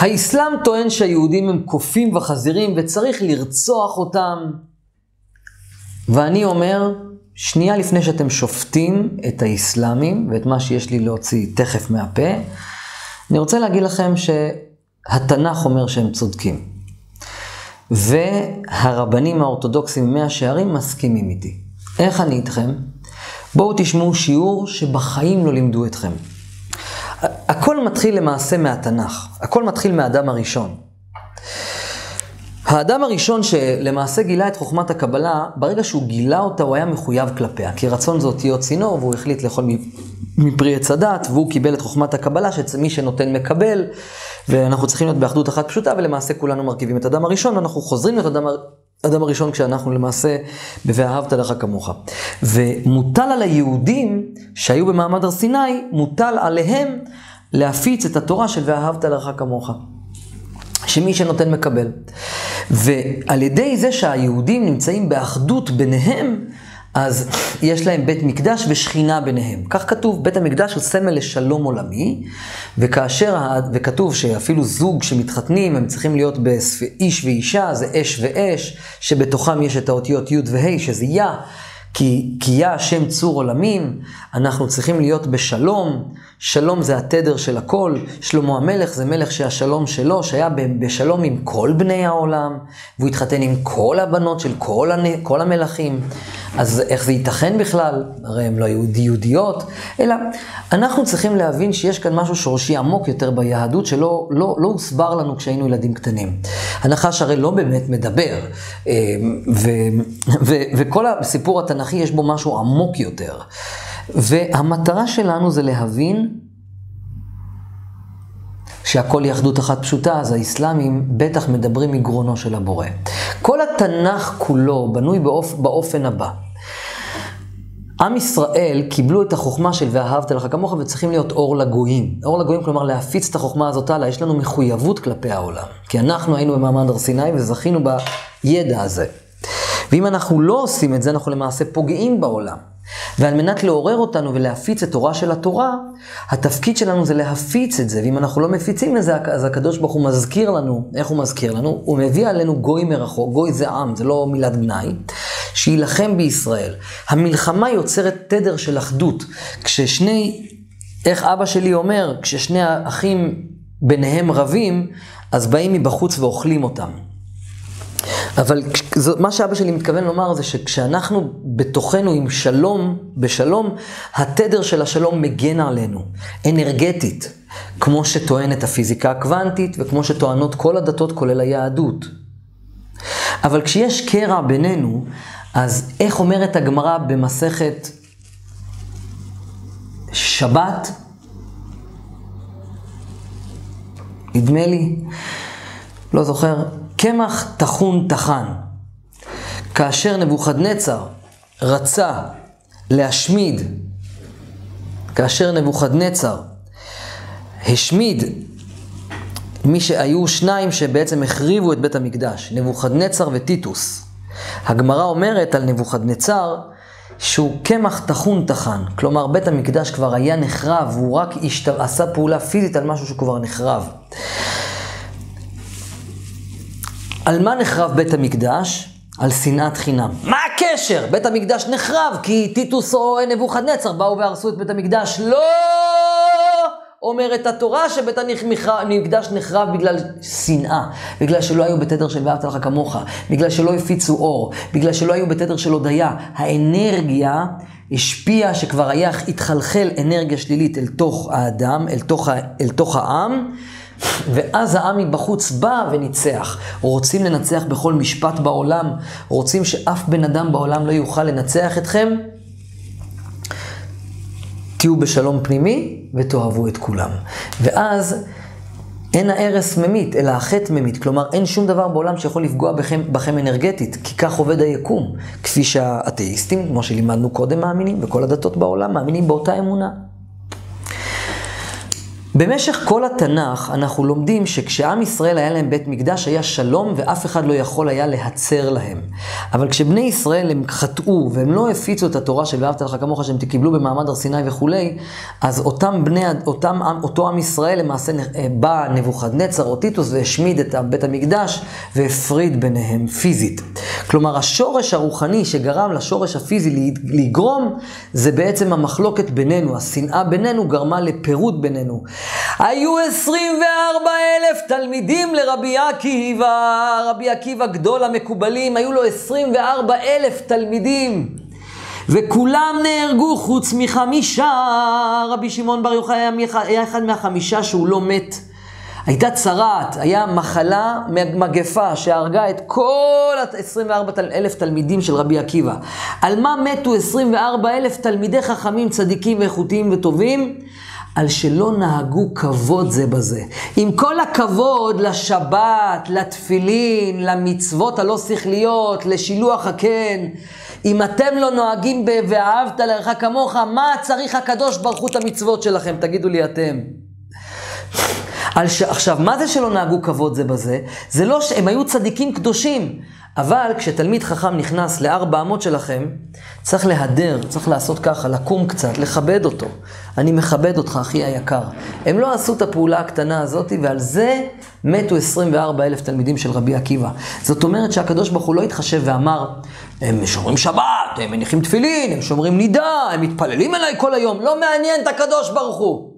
האסלאם טוען שהיהודים הם קופים וחזירים וצריך לרצוח אותם. ואני אומר, שנייה לפני שאתם שופטים את האסלאמים ואת מה שיש לי להוציא תכף מהפה, אני רוצה להגיד לכם שהתנ"ך אומר שהם צודקים. והרבנים האורתודוקסים ממאה שערים מסכימים איתי. איך אני איתכם? בואו תשמעו שיעור שבחיים לא לימדו אתכם. הכל מתחיל למעשה מהתנ"ך, הכל מתחיל מהאדם הראשון. האדם הראשון שלמעשה גילה את חוכמת הקבלה, ברגע שהוא גילה אותה הוא היה מחויב כלפיה, כי רצון זה אותיות צינור והוא החליט לאכול מפרי עץ הדת, והוא קיבל את חוכמת הקבלה, שמי שנותן מקבל, ואנחנו צריכים להיות באחדות אחת פשוטה, ולמעשה כולנו מרכיבים את האדם הראשון, ואנחנו חוזרים להיות אדם, אדם הראשון כשאנחנו למעשה ב"ואהבת לך כמוך". ומוטל על היהודים שהיו במעמד הר סיני, מוטל עליהם להפיץ את התורה של ואהבת לך כמוך. שמי שנותן מקבל. ועל ידי זה שהיהודים נמצאים באחדות ביניהם, אז יש להם בית מקדש ושכינה ביניהם. כך כתוב, בית המקדש הוא סמל לשלום עולמי, וכאשר, וכתוב שאפילו זוג שמתחתנים, הם צריכים להיות באיש ואישה, זה אש ואש, שבתוכם יש את האותיות י' וה', שזה יא, כי, כי יא השם צור עולמים, אנחנו צריכים להיות בשלום. שלום זה התדר של הכל, שלמה המלך זה מלך שהשלום שלו, שהיה בשלום עם כל בני העולם, והוא התחתן עם כל הבנות של כל, הנ... כל המלכים. אז איך זה ייתכן בכלל? הרי הם לא יהודי יהודיות, אלא אנחנו צריכים להבין שיש כאן משהו שורשי עמוק יותר ביהדות, שלא לא, לא הוסבר לנו כשהיינו ילדים קטנים. הנחש הרי לא באמת מדבר, אה, ו, ו, וכל הסיפור התנ"כי יש בו משהו עמוק יותר. והמטרה שלנו זה להבין שהכל היא אחדות אחת פשוטה, אז האסלאמים בטח מדברים מגרונו של הבורא. כל התנ"ך כולו בנוי באופ... באופן הבא. עם ישראל קיבלו את החוכמה של ואהבת לך כמוך וצריכים להיות אור לגויים. אור לגויים כלומר להפיץ את החוכמה הזאת הלאה, יש לנו מחויבות כלפי העולם. כי אנחנו היינו במעמד הר סיני וזכינו בידע הזה. ואם אנחנו לא עושים את זה, אנחנו למעשה פוגעים בעולם. ועל מנת לעורר אותנו ולהפיץ את תורה של התורה, התפקיד שלנו זה להפיץ את זה, ואם אנחנו לא מפיצים את זה, אז הקדוש ברוך הוא מזכיר לנו, איך הוא מזכיר לנו? הוא מביא עלינו גוי מרחוק, גוי זה עם, זה לא מילת גנאי, שיילחם בישראל. המלחמה יוצרת תדר של אחדות. כששני, איך אבא שלי אומר, כששני האחים ביניהם רבים, אז באים מבחוץ ואוכלים אותם. אבל מה שאבא שלי מתכוון לומר זה שכשאנחנו בתוכנו עם שלום, בשלום, התדר של השלום מגן עלינו, אנרגטית, כמו שטוענת הפיזיקה הקוונטית וכמו שטוענות כל הדתות כולל היהדות. אבל כשיש קרע בינינו, אז איך אומרת הגמרא במסכת שבת? נדמה לי, לא זוכר, קמח טחון טחן. כאשר נבוכדנצר רצה להשמיד, כאשר נבוכדנצר השמיד מי שהיו שניים שבעצם החריבו את בית המקדש, נבוכדנצר וטיטוס. הגמרא אומרת על נבוכדנצר שהוא קמח טחון טחן, כלומר בית המקדש כבר היה נחרב, והוא רק השת... עשה פעולה פיזית על משהו שכבר נחרב. על מה נחרב בית המקדש? על שנאת חינם. מה הקשר? בית המקדש נחרב כי טיטוס או נבוכדנצר באו והרסו את בית המקדש. לא! אומרת התורה שבית המקדש נחרב בגלל שנאה, בגלל שלא היו בתדר של ואהבת לך כמוך, בגלל שלא הפיצו אור, בגלל שלא היו בתדר של הודיה. האנרגיה השפיעה שכבר היה התחלחל אנרגיה שלילית אל תוך האדם, אל תוך, אל תוך העם. ואז העם מבחוץ בא וניצח. רוצים לנצח בכל משפט בעולם, רוצים שאף בן אדם בעולם לא יוכל לנצח אתכם? תהיו בשלום פנימי ותאהבו את כולם. ואז אין ההרס ממית, אלא החטא ממית. כלומר, אין שום דבר בעולם שיכול לפגוע בכם, בכם אנרגטית, כי כך עובד היקום. כפי שהאתאיסטים, כמו שלימדנו קודם, מאמינים, וכל הדתות בעולם מאמינים באותה אמונה. במשך כל התנ"ך אנחנו לומדים שכשעם ישראל היה להם בית מקדש היה שלום ואף אחד לא יכול היה להצר להם. אבל כשבני ישראל הם חטאו והם לא הפיצו את התורה של ואהבת לך כמוך שהם קיבלו במעמד הר סיני וכולי, אז אותם בני, אותם, אותו עם ישראל למעשה אה, בא נבוכדנצר או טיטוס והשמיד את בית המקדש והפריד ביניהם פיזית. כלומר השורש הרוחני שגרם לשורש הפיזי לגרום זה בעצם המחלוקת בינינו, השנאה בינינו גרמה לפירוד בינינו. היו 24 אלף תלמידים לרבי עקיבא, רבי עקיבא גדול המקובלים, היו לו 24 אלף תלמידים. וכולם נהרגו חוץ מחמישה. רבי שמעון בר יוחאי היה אחד מהחמישה שהוא לא מת. הייתה צרעת, היה מחלה, מגפה שהרגה את כל ה-24 אלף תלמידים של רבי עקיבא. על מה מתו 24 אלף תלמידי חכמים, צדיקים ואיכותיים וטובים? על שלא נהגו כבוד זה בזה. עם כל הכבוד לשבת, לתפילין, למצוות הלא שכליות, לשילוח הקן, אם אתם לא נוהגים ב"ואהבת לרעך כמוך", מה צריך הקדוש ברוך הוא את המצוות שלכם? תגידו לי אתם. ש... עכשיו, מה זה שלא נהגו כבוד זה בזה? זה לא שהם היו צדיקים קדושים, אבל כשתלמיד חכם נכנס לארבע אמות שלכם, צריך להדר, צריך לעשות ככה, לקום קצת, לכבד אותו. אני מכבד אותך, אחי היקר. הם לא עשו את הפעולה הקטנה הזאת, ועל זה מתו 24 אלף תלמידים של רבי עקיבא. זאת אומרת שהקדוש ברוך הוא לא התחשב ואמר, הם שומרים שבת, הם מניחים תפילין, הם שומרים נידה, הם מתפללים אליי כל היום. לא מעניין את הקדוש ברוך הוא.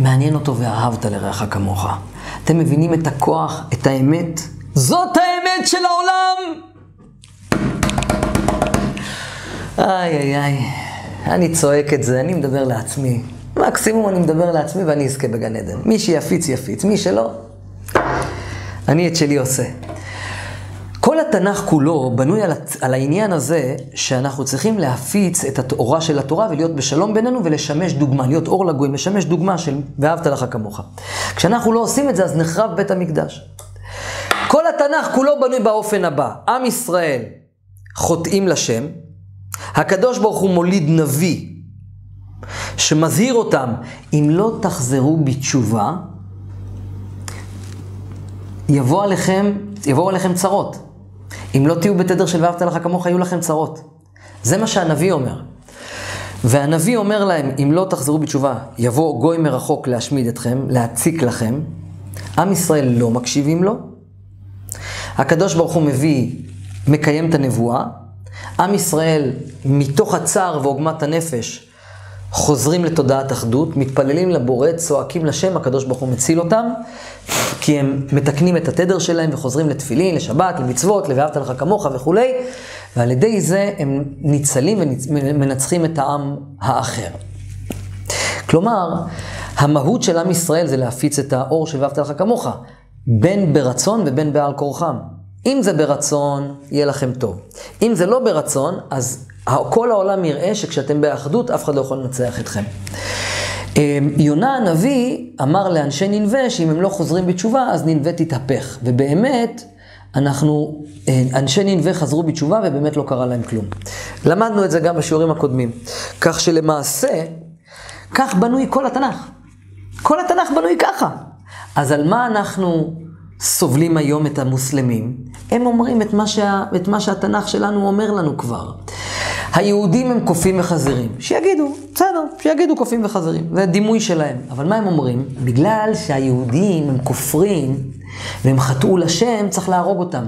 מעניין אותו ואהבת לרעך כמוך. אתם מבינים את הכוח, את האמת? זאת האמת של העולם! איי איי איי, אני צועק את זה, אני מדבר לעצמי. מקסימום אני מדבר לעצמי ואני אזכה בגן עדן. מי שיפיץ יפיץ, מי שלא, אני את שלי עושה. התנ"ך כולו בנוי על, על העניין הזה שאנחנו צריכים להפיץ את התורה של התורה ולהיות בשלום בינינו ולשמש דוגמה, להיות אור לגויים, לשמש דוגמה של ואהבת לך כמוך. כשאנחנו לא עושים את זה אז נחרב בית המקדש. כל התנ"ך כולו בנוי באופן הבא, עם ישראל חוטאים לשם, הקדוש ברוך הוא מוליד נביא שמזהיר אותם, אם לא תחזרו בתשובה, יבוא עליכם, יבואו עליכם צרות. אם לא תהיו בתדר של ואהבת לך כמוך, יהיו לכם צרות. זה מה שהנביא אומר. והנביא אומר להם, אם לא תחזרו בתשובה, יבוא גוי מרחוק להשמיד אתכם, להציק לכם. עם ישראל לא מקשיבים לו. הקדוש ברוך הוא מביא, מקיים את הנבואה. עם ישראל, מתוך הצער ועוגמת הנפש, חוזרים לתודעת אחדות, מתפללים לבורא, צועקים לשם, הקדוש ברוך הוא מציל אותם, כי הם מתקנים את התדר שלהם וחוזרים לתפילין, לשבת, למצוות, ל"ואהבת לך כמוך" וכולי, ועל ידי זה הם ניצלים ומנצחים את העם האחר. כלומר, המהות של עם ישראל זה להפיץ את האור של "ואהבת לך כמוך", בין ברצון ובין בעל כורחם. אם זה ברצון, יהיה לכם טוב. אם זה לא ברצון, אז כל העולם יראה שכשאתם באחדות, אף אחד לא יכול לנצח אתכם. אמ, יונה הנביא אמר לאנשי ננבה שאם הם לא חוזרים בתשובה, אז ננבה תתהפך. ובאמת, אנחנו, אה, אנשי ננבה חזרו בתשובה ובאמת לא קרה להם כלום. למדנו את זה גם בשיעורים הקודמים. כך שלמעשה, כך בנוי כל התנ"ך. כל התנ"ך בנוי ככה. אז על מה אנחנו סובלים היום את המוסלמים? הם אומרים את מה, שה, את מה שהתנ"ך שלנו אומר לנו כבר. היהודים הם קופים וחזירים. שיגידו, בסדר, שיגידו קופים וחזירים. זה דימוי שלהם. אבל מה הם אומרים? בגלל שהיהודים הם כופרים והם חטאו לשם, צריך להרוג אותם.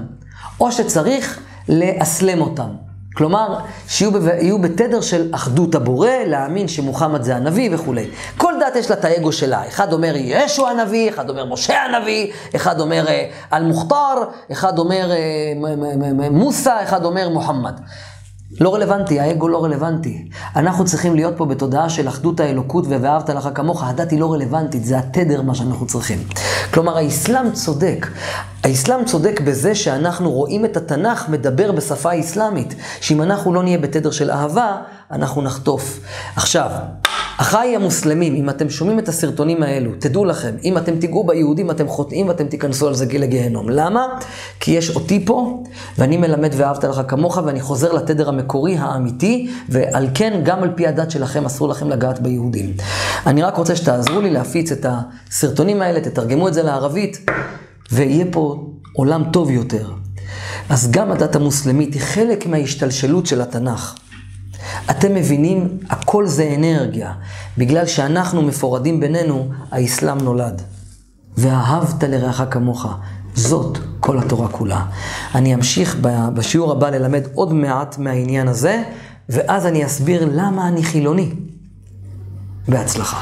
או שצריך לאסלם אותם. כלומר, שיהיו בתדר של אחדות הבורא, להאמין שמוחמד זה הנביא וכולי. כל דת יש לה את האגו שלה. אחד אומר ישו הנביא, אחד אומר משה הנביא, אחד אומר אה, אל-מוכתר, אחד אומר אה, מוסא, אחד אומר מוחמד. לא רלוונטי, האגו לא רלוונטי. אנחנו צריכים להיות פה בתודעה של אחדות האלוקות ו"ואהבת לך כמוך", הדת היא לא רלוונטית, זה התדר מה שאנחנו צריכים. כלומר, האסלאם צודק. האסלאם צודק בזה שאנחנו רואים את התנ"ך מדבר בשפה האסלאמית, שאם אנחנו לא נהיה בתדר של אהבה, אנחנו נחטוף. עכשיו, אחיי המוסלמים, אם אתם שומעים את הסרטונים האלו, תדעו לכם, אם אתם תיגעו ביהודים, אתם חוטאים ואתם תיכנסו על זה לגיהנום. למה? כי יש אותי פה, ואני מלמד ואהבת לך כמוך, ואני חוזר לתדר המקורי, האמיתי, ועל כן, גם על פי הדת שלכם, אסור לכם לגעת ביהודים. אני רק רוצה שתעזרו לי להפיץ את הסרטונים האלה, תתרגמו את זה לערבית, ויהיה פה עולם טוב יותר. אז גם הדת המוסלמית היא חלק מההשתלשלות של התנ"ך. אתם מבינים, הכל זה אנרגיה. בגלל שאנחנו מפורדים בינינו, האסלאם נולד. ואהבת לרעך כמוך. זאת כל התורה כולה. אני אמשיך בשיעור הבא ללמד עוד מעט מהעניין הזה, ואז אני אסביר למה אני חילוני. בהצלחה.